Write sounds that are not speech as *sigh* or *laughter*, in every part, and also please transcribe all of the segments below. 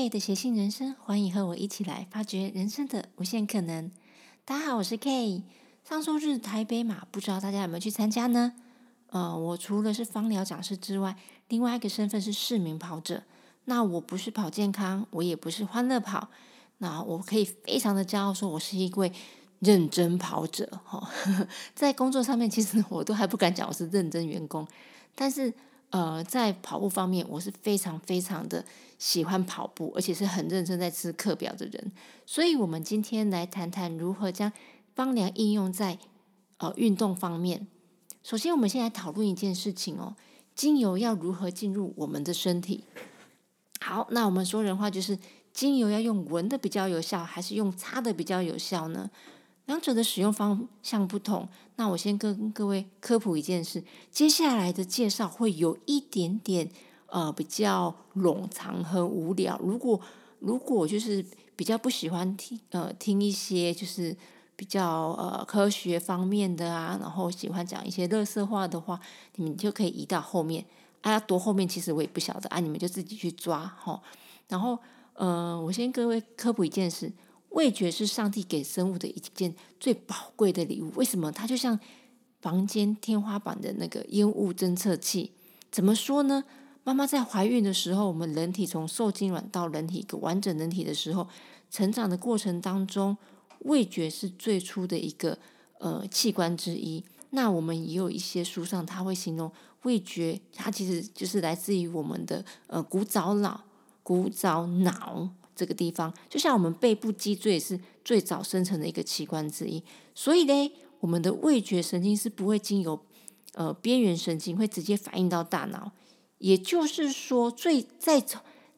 K 的谐性人生，欢迎和我一起来发掘人生的无限可能。大家好，我是 K。上周日台北马，不知道大家有没有去参加呢？呃，我除了是芳疗讲师之外，另外一个身份是市民跑者。那我不是跑健康，我也不是欢乐跑。那我可以非常的骄傲说，我是一位认真跑者。哈，*laughs* 在工作上面，其实我都还不敢讲我是认真员工，但是。呃，在跑步方面，我是非常非常的喜欢跑步，而且是很认真在吃课表的人。所以，我们今天来谈谈如何将芳疗应用在呃运动方面。首先，我们先来讨论一件事情哦：精油要如何进入我们的身体？好，那我们说人话就是，精油要用闻的比较有效，还是用擦的比较有效呢？两者的使用方向不同，那我先跟各位科普一件事。接下来的介绍会有一点点呃比较冗长和无聊。如果如果就是比较不喜欢听呃听一些就是比较呃科学方面的啊，然后喜欢讲一些乐色话的话，你们就可以移到后面。啊，多后面其实我也不晓得啊，你们就自己去抓哈。然后呃，我先各位科普一件事。味觉是上帝给生物的一件最宝贵的礼物。为什么？它就像房间天花板的那个烟雾侦测器。怎么说呢？妈妈在怀孕的时候，我们人体从受精卵到人体一个完整人体的时候，成长的过程当中，味觉是最初的一个呃器官之一。那我们也有一些书上，他会形容味觉，它其实就是来自于我们的呃古早脑、古早脑。这个地方就像我们背部脊椎是最早生成的一个器官之一，所以呢，我们的味觉神经是不会经由呃边缘神经，会直接反映到大脑。也就是说，最再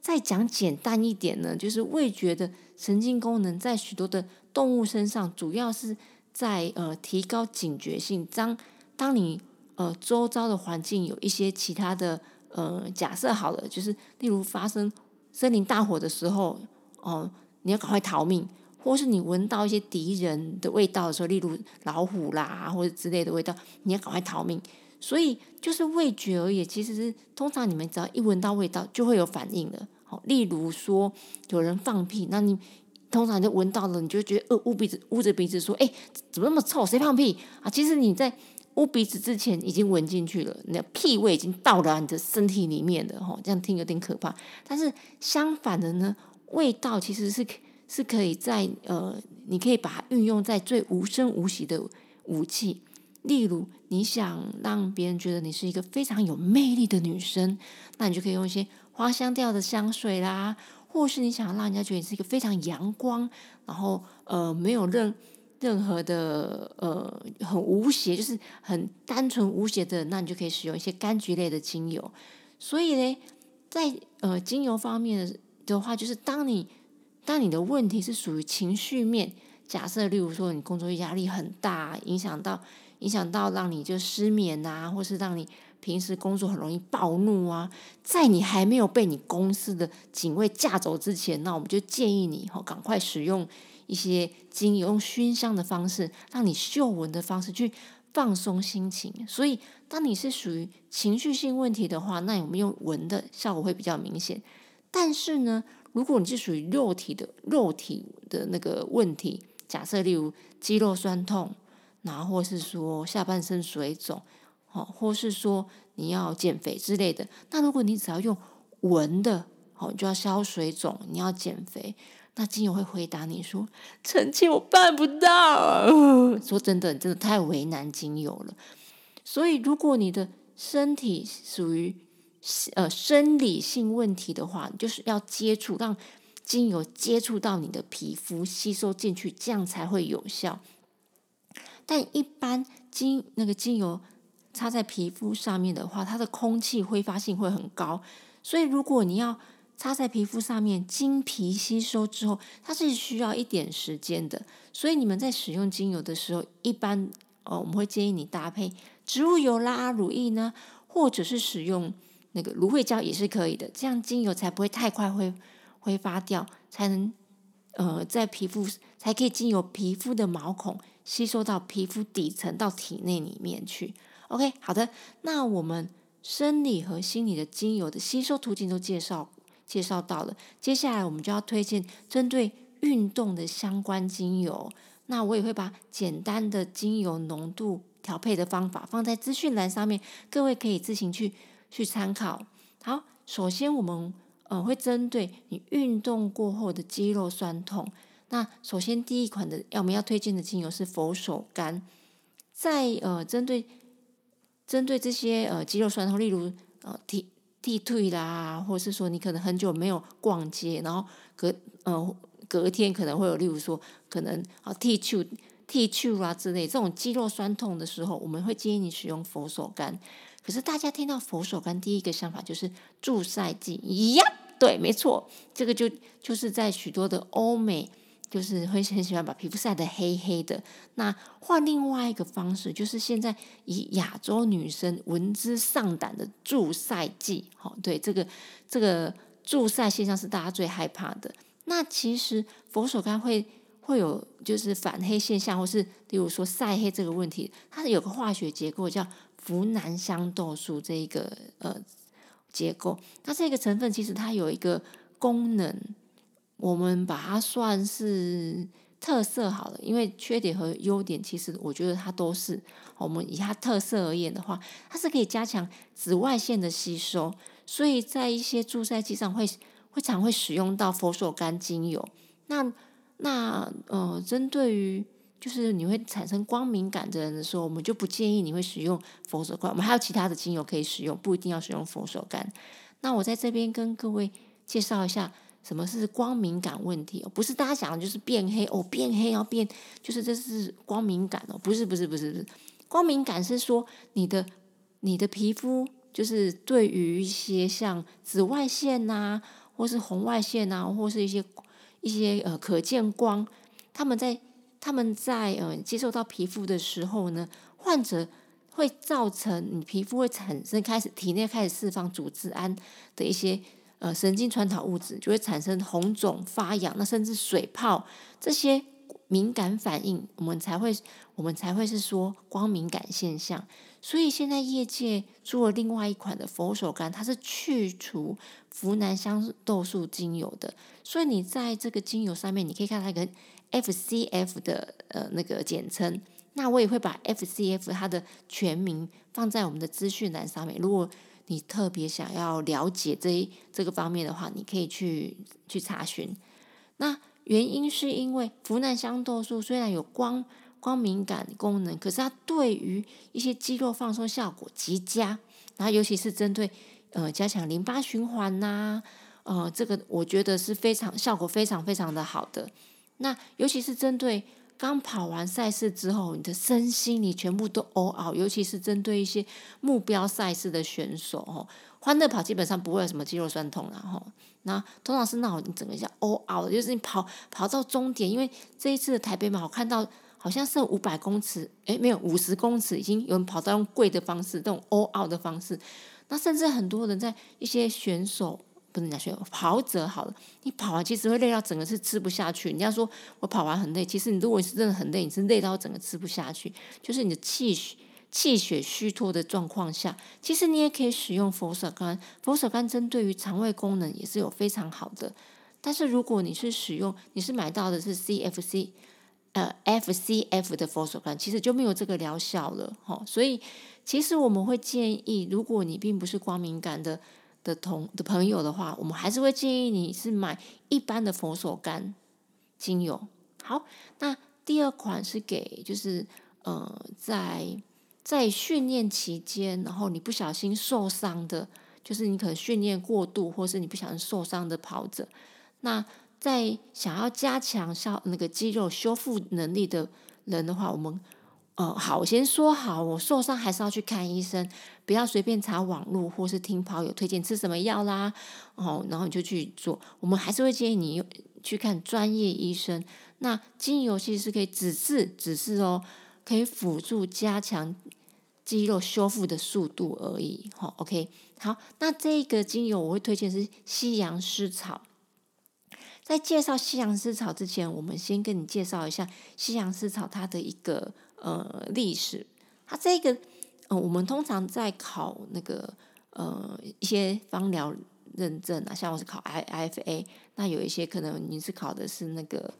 再讲简单一点呢，就是味觉的神经功能在许多的动物身上，主要是在呃提高警觉性。当当你呃周遭的环境有一些其他的呃假设好了，就是例如发生森林大火的时候。哦，你要赶快逃命，或是你闻到一些敌人的味道的时候，例如老虎啦或者之类的味道，你要赶快逃命。所以就是味觉而已，其实是通常你们只要一闻到味道就会有反应的。好，例如说有人放屁，那你通常就闻到了，你就觉得呃捂鼻子捂着鼻子说，哎，怎么那么臭？谁放屁啊？其实你在捂鼻子之前已经闻进去了，你的屁味已经到了你的身体里面的。哈，这样听有点可怕。但是相反的呢？味道其实是是可以在呃，你可以把它运用在最无声无息的武器。例如，你想让别人觉得你是一个非常有魅力的女生，那你就可以用一些花香调的香水啦；或是你想让人家觉得你是一个非常阳光，然后呃没有任任何的呃很无邪，就是很单纯无邪的，那你就可以使用一些柑橘类的精油。所以呢，在呃精油方面。的的话，就是当你当你的问题是属于情绪面，假设例如说你工作压力很大，影响到影响到让你就失眠啊，或是让你平时工作很容易暴怒啊，在你还没有被你公司的警卫架走之前，那我们就建议你哦，赶快使用一些精油，用熏香的方式，让你嗅闻的方式去放松心情。所以，当你是属于情绪性问题的话，那我们用闻的效果会比较明显。但是呢，如果你是属于肉体的肉体的那个问题，假设例如肌肉酸痛，然后或是说下半身水肿，好，或是说你要减肥之类的，那如果你只要用闻的，好，就要消水肿，你要减肥，那精油会回答你说：“臣妾我办不到。” *laughs* 说真的，真的太为难精油了。所以，如果你的身体属于呃，生理性问题的话，就是要接触，让精油接触到你的皮肤，吸收进去，这样才会有效。但一般精那个精油擦在皮肤上面的话，它的空气挥发性会很高，所以如果你要擦在皮肤上面，经皮吸收之后，它是需要一点时间的。所以你们在使用精油的时候，一般呃，我们会建议你搭配植物油啦、乳液呢，或者是使用。那个芦荟胶也是可以的，这样精油才不会太快挥挥发掉，才能呃在皮肤才可以经由皮肤的毛孔吸收到皮肤底层到体内里面去。OK，好的，那我们生理和心理的精油的吸收途径都介绍介绍到了。接下来我们就要推荐针对运动的相关精油。那我也会把简单的精油浓度调配的方法放在资讯栏上面，各位可以自行去去参考。好，首先我们呃会针对你运动过后的肌肉酸痛。那首先第一款的要我们要推荐的精油是佛手柑，在呃针对针对这些呃肌肉酸痛，例如呃踢踢退啦，或者是说你可能很久没有逛街，然后隔呃隔天可能会有例如说可能啊踢球踢球啊之类这种肌肉酸痛的时候，我们会建议你使用佛手柑。可是大家听到佛手柑第一个想法就是助晒剂，呀，对，没错，这个就就是在许多的欧美。就是会很喜欢把皮肤晒得黑黑的。那换另外一个方式，就是现在以亚洲女生闻之丧胆的助晒剂。好，对这个这个助晒现象是大家最害怕的。那其实佛手柑会会有就是反黑现象，或是例如说晒黑这个问题，它是有个化学结构叫呋喃香豆素这一个呃结构。那这个成分其实它有一个功能。我们把它算是特色好了，因为缺点和优点其实我觉得它都是。我们以它特色而言的话，它是可以加强紫外线的吸收，所以在一些助晒剂上会会常会使用到佛手柑精油。那那呃，针对于就是你会产生光敏感的人的时候，我们就不建议你会使用佛手柑。我们还有其他的精油可以使用，不一定要使用佛手柑。那我在这边跟各位介绍一下。什么是光敏感问题哦？不是大家想的就是变黑哦，变黑要变，就是这是光敏感哦？不是，不是，不是，不是。光敏感是说你的你的皮肤就是对于一些像紫外线呐，或是红外线呐，或是一些一些呃可见光，他们在他们在呃接受到皮肤的时候呢，患者会造成你皮肤会产生开始体内开始释放组织胺的一些。呃，神经传导物质就会产生红肿、发痒，那甚至水泡这些敏感反应，我们才会我们才会是说光敏感现象。所以现在业界做了另外一款的佛手柑，它是去除呋喃香豆素精油的。所以你在这个精油上面，你可以看到一个 FCF 的呃那个简称。那我也会把 FCF 它的全名放在我们的资讯栏上面。如果你特别想要了解这一这个方面的话，你可以去去查询。那原因是因为呋喃香豆素虽然有光光敏感功能，可是它对于一些肌肉放松效果极佳。然后尤其是针对呃加强淋巴循环呐，呃这个我觉得是非常效果非常非常的好的。那尤其是针对。刚跑完赛事之后，你的身心你全部都 all out，尤其是针对一些目标赛事的选手哦，欢乐跑基本上不会有什么肌肉酸痛然后，那通常是那种你整个叫 all out，就是你跑跑到终点，因为这一次的台北马，我看到好像是五百公尺，诶，没有五十公尺，已经有人跑到用跪的方式，这种 all out 的方式，那甚至很多人在一些选手。不能讲选跑者好了，你跑完其实会累到整个是吃不下去。你要说我跑完很累，其实你如果是真的很累，你是累到整个吃不下去，就是你的气血气血虚脱的状况下，其实你也可以使用佛手柑。佛手柑针对于肠胃功能也是有非常好的。但是如果你是使用，你是买到的是 CFC 呃 FCF 的佛手柑，其实就没有这个疗效了哈。所以其实我们会建议，如果你并不是光敏感的。的同的朋友的话，我们还是会建议你是买一般的佛手柑精油。好，那第二款是给就是呃在在训练期间，然后你不小心受伤的，就是你可能训练过度，或是你不小心受伤的跑者，那在想要加强效那个肌肉修复能力的人的话，我们。呃，好，我先说好，我受伤还是要去看医生，不要随便查网络或是听跑友推荐吃什么药啦，哦，然后你就去做。我们还是会建议你去看专业医生。那精油其实是可以只是只是哦，可以辅助加强肌肉修复的速度而已。好，OK，好，那这个精油我会推荐是西洋丝草。在介绍西洋丝草之前，我们先跟你介绍一下西洋丝草它的一个。呃，历史，它这个，呃，我们通常在考那个呃一些方疗认证啊，像我是考 I F A，那有一些可能你是考的是那个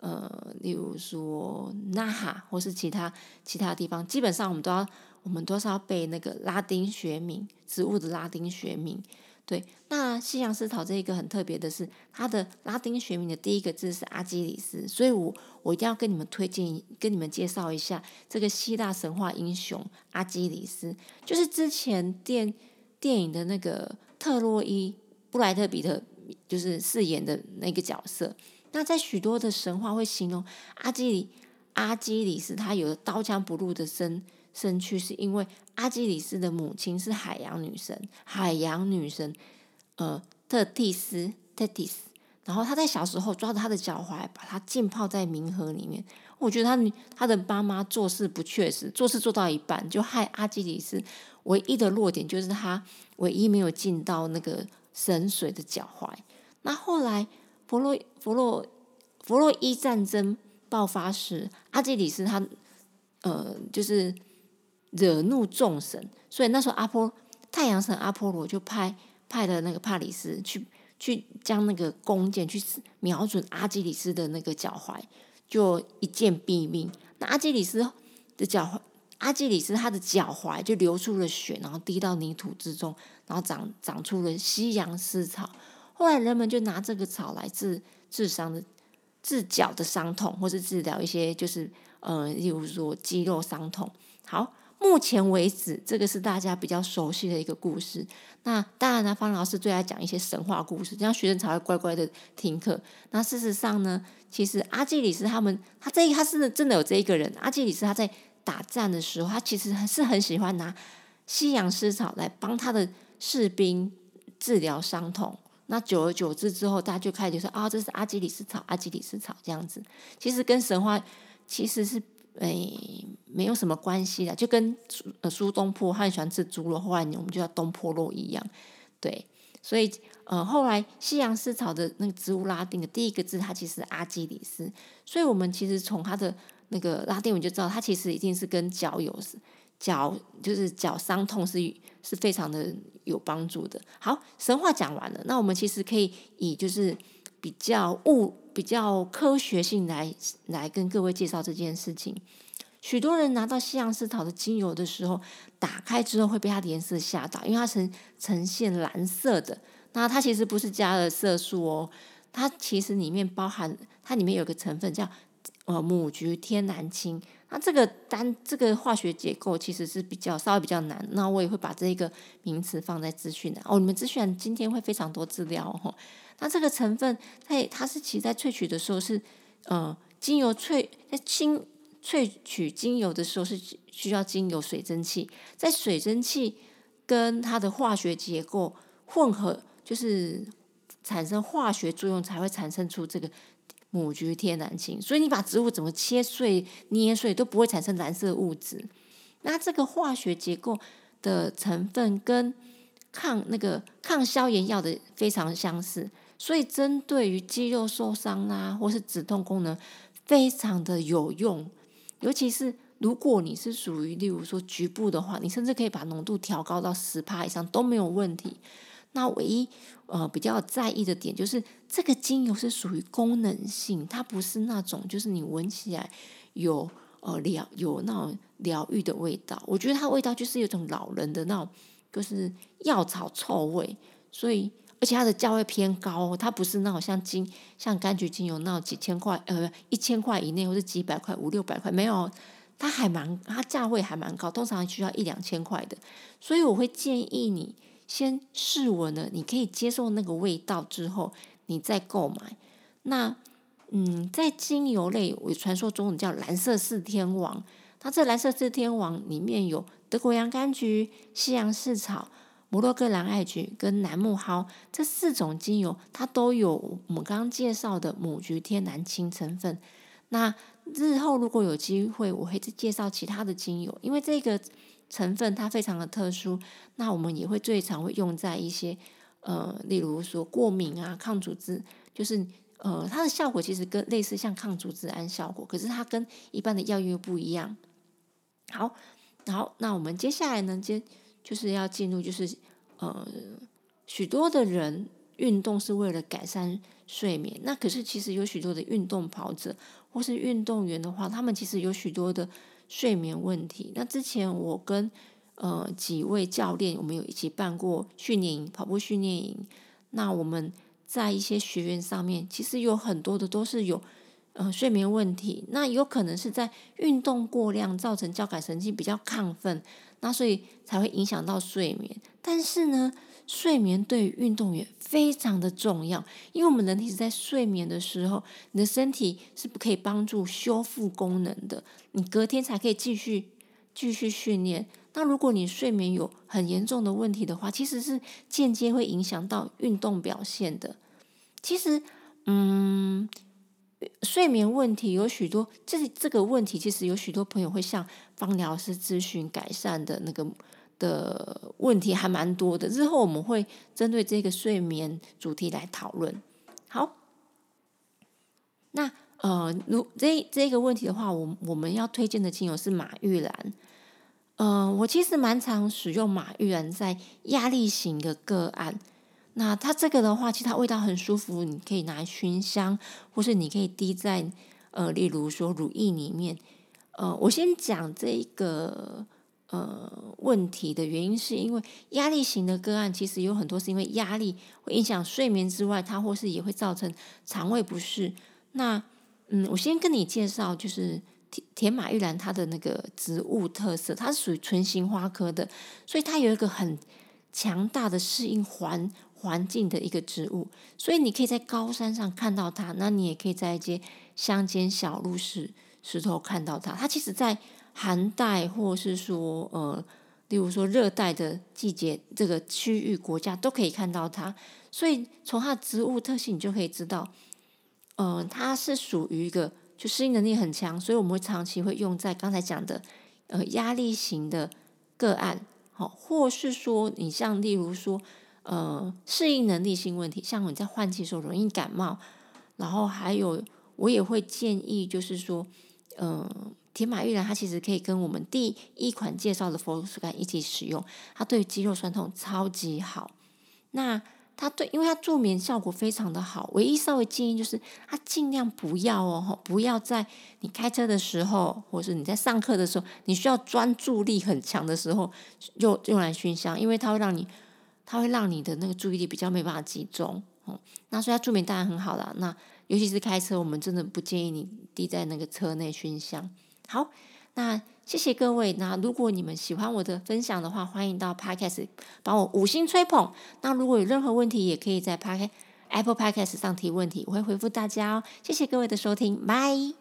呃，例如说 NAHA 或是其他其他地方，基本上我们都要我们都是要背那个拉丁学名，植物的拉丁学名。对，那西洋丝草这一个很特别的是，它的拉丁学名的第一个字是阿基里斯，所以我我一定要跟你们推荐，跟你们介绍一下这个希腊神话英雄阿基里斯，就是之前电电影的那个特洛伊布莱特比特就是饰演的那个角色。那在许多的神话会形容阿基里阿基里斯，他有刀枪不入的身。身躯是因为阿基里斯的母亲是海洋女神，海洋女神，呃，特蒂斯特蒂斯。然后他在小时候抓着他的脚踝，把他浸泡在冥河里面。我觉得他他的妈妈做事不确实，做事做到一半就害阿基里斯唯一的弱点就是他唯一没有进到那个神水的脚踝。那后来弗洛弗洛弗洛伊战争爆发时，阿基里斯他呃就是。惹怒众神，所以那时候阿波太阳神阿波罗就派派了那个帕里斯去去将那个弓箭去瞄准阿基里斯的那个脚踝，就一箭毙命。那阿基里斯的脚踝，阿基里斯他的脚踝就流出了血，然后滴到泥土之中，然后长长出了西洋丝草。后来人们就拿这个草来治治伤的治脚的伤痛，或是治疗一些就是呃，例如说肌肉伤痛。好。目前为止，这个是大家比较熟悉的一个故事。那当然呢，方老师最爱讲一些神话故事，这样学生才会乖乖的听课。那事实上呢，其实阿基里斯他们，他这他是真的有这一个人。阿基里斯他在打仗的时候，他其实是很喜欢拿西洋丝草来帮他的士兵治疗伤痛。那久而久之之后，大家就开始说啊，这是阿基里斯草，阿基里斯草这样子。其实跟神话其实是。诶，没有什么关系的，就跟呃苏东坡他很喜欢吃猪肉，后来我们就叫东坡肉一样，对，所以呃后来西洋思潮的那个植物拉丁的第一个字，它其实阿基里斯，所以我们其实从它的那个拉丁文就知道，它其实一定是跟脚有脚就是脚伤痛是是非常的有帮助的。好，神话讲完了，那我们其实可以以就是比较物。比较科学性来来跟各位介绍这件事情。许多人拿到西洋丝草的精油的时候，打开之后会被它的颜色吓到，因为它呈呈现蓝色的。那它其实不是加了色素哦，它其实里面包含它里面有个成分叫呃母菊天蓝青。那这个单这个化学结构其实是比较稍微比较难。那我也会把这一个名词放在资讯栏哦。你们资讯今天会非常多资料哦。那这个成分，它它是其实在萃取的时候是，呃，精油萃在清萃取精油的时候是需要精油水蒸气，在水蒸气跟它的化学结构混合，就是产生化学作用才会产生出这个母菊天然青。所以你把植物怎么切碎、捏碎都不会产生蓝色物质。那这个化学结构的成分跟抗那个抗消炎药的非常相似。所以，针对于肌肉受伤啊，或是止痛功能，非常的有用。尤其是如果你是属于，例如说局部的话，你甚至可以把浓度调高到十帕以上都没有问题。那唯一呃比较在意的点就是，这个精油是属于功能性，它不是那种就是你闻起来有呃疗有那种疗愈的味道。我觉得它味道就是有种老人的那种，就是药草臭味，所以。而且它的价位偏高，它不是那种像金像柑橘精油那种几千块，呃，一千块以内或者几百块、五六百块，没有，它还蛮它价位还蛮高，通常需要一两千块的。所以我会建议你先试闻了，你可以接受那个味道之后，你再购买。那嗯，在精油类，我传说中叫蓝色四天王，它这蓝色四天王里面有德国洋甘菊、西洋柿草。摩洛哥蓝艾菊跟楠木蒿这四种精油，它都有我们刚刚介绍的母菊天蓝青成分。那日后如果有机会，我会再介绍其他的精油，因为这个成分它非常的特殊。那我们也会最常会用在一些呃，例如说过敏啊、抗组织，就是呃，它的效果其实跟类似像抗组织胺效果，可是它跟一般的药又不一样。好，好，那我们接下来呢，接。就是要进入，就是呃，许多的人运动是为了改善睡眠，那可是其实有许多的运动跑者或是运动员的话，他们其实有许多的睡眠问题。那之前我跟呃几位教练，我们有一起办过训练营，跑步训练营。那我们在一些学员上面，其实有很多的都是有。呃，睡眠问题，那有可能是在运动过量造成交感神经比较亢奋，那所以才会影响到睡眠。但是呢，睡眠对于运动员非常的重要，因为我们人体是在睡眠的时候，你的身体是不可以帮助修复功能的，你隔天才可以继续继续训练。那如果你睡眠有很严重的问题的话，其实是间接会影响到运动表现的。其实，嗯。睡眠问题有许多，这这个问题其实有许多朋友会向方疗师咨询改善的那个的问题还蛮多的。日后我们会针对这个睡眠主题来讨论。好，那呃，如这这个问题的话，我我们要推荐的精油是马玉兰。嗯，我其实蛮常使用马玉兰在压力型的个案。那它这个的话，其实它味道很舒服，你可以拿来熏香，或是你可以滴在呃，例如说乳液里面。呃，我先讲这一个呃问题的原因，是因为压力型的个案，其实有很多是因为压力会影响睡眠之外，它或是也会造成肠胃不适。那嗯，我先跟你介绍，就是甜甜马玉兰它的那个植物特色，它是属于唇形花科的，所以它有一个很强大的适应环。环境的一个植物，所以你可以在高山上看到它，那你也可以在一些乡间小路石石头看到它。它其实，在寒带或是说呃，例如说热带的季节，这个区域国家都可以看到它。所以从它的植物特性，你就可以知道，嗯，它是属于一个就适应能力很强，所以我们会长期会用在刚才讲的呃压力型的个案，好，或是说你像例如说。呃，适应能力性问题，像你在换季时候容易感冒，然后还有我也会建议，就是说，呃，铁马玉兰它其实可以跟我们第一款介绍的佛手柑一起使用，它对肌肉酸痛超级好。那它对，因为它助眠效果非常的好，唯一稍微建议就是它尽量不要哦，不要在你开车的时候，或是你在上课的时候，你需要专注力很强的时候，用用来熏香，因为它会让你。它会让你的那个注意力比较没办法集中，哦，那所以它助眠当然很好啦。那尤其是开车，我们真的不建议你滴在那个车内熏香。好，那谢谢各位。那如果你们喜欢我的分享的话，欢迎到 Podcast 帮我五星吹捧。那如果有任何问题，也可以在 Podcast Apple Podcast 上提问题，我会回复大家哦。谢谢各位的收听，拜。